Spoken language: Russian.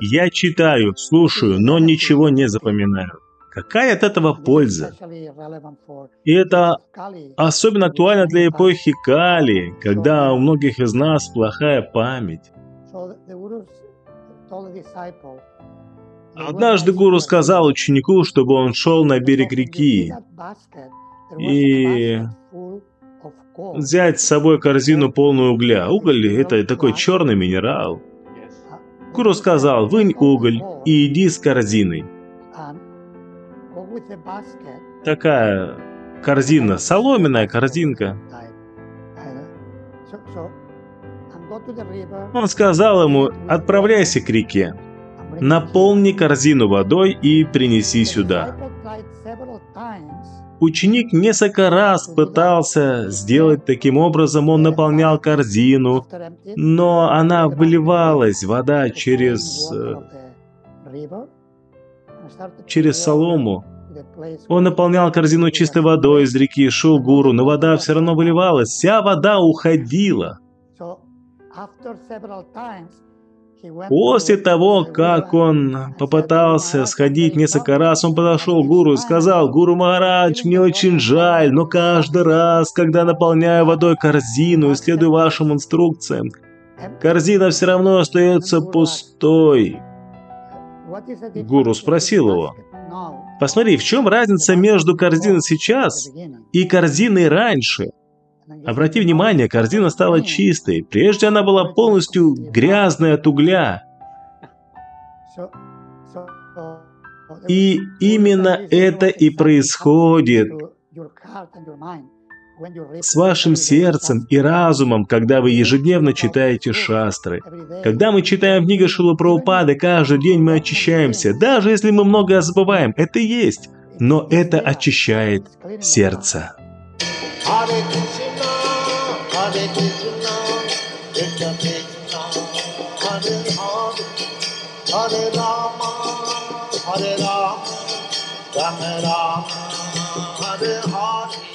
Я читаю, слушаю, но ничего не запоминаю. Какая от этого польза? И это особенно актуально для эпохи Кали, когда у многих из нас плохая память. Однажды гуру сказал ученику, чтобы он шел на берег реки и взять с собой корзину полную угля. Уголь – это такой черный минерал. Гуру сказал, вынь уголь и иди с корзиной. Такая корзина, соломенная корзинка. Он сказал ему, отправляйся к реке, наполни корзину водой и принеси сюда. Ученик несколько раз пытался сделать таким образом, он наполнял корзину, но она выливалась, вода через, э, через солому. Он наполнял корзину чистой водой из реки, шел гуру, но вода все равно выливалась, вся вода уходила. После того, как он попытался сходить несколько раз, он подошел к гуру и сказал, «Гуру Махарадж, мне очень жаль, но каждый раз, когда наполняю водой корзину и следую вашим инструкциям, корзина все равно остается пустой». Гуру спросил его, Посмотри, в чем разница между корзиной сейчас и корзиной раньше? Обрати внимание, корзина стала чистой. Прежде она была полностью грязной от угля. И именно это и происходит с вашим сердцем и разумом, когда вы ежедневно читаете шастры. Когда мы читаем книгу Шилу Прабхупады, каждый день мы очищаемся. Даже если мы многое забываем, это есть. Но это очищает сердце. Hare Krishna, Rama, Hare Rama, Hare Hare.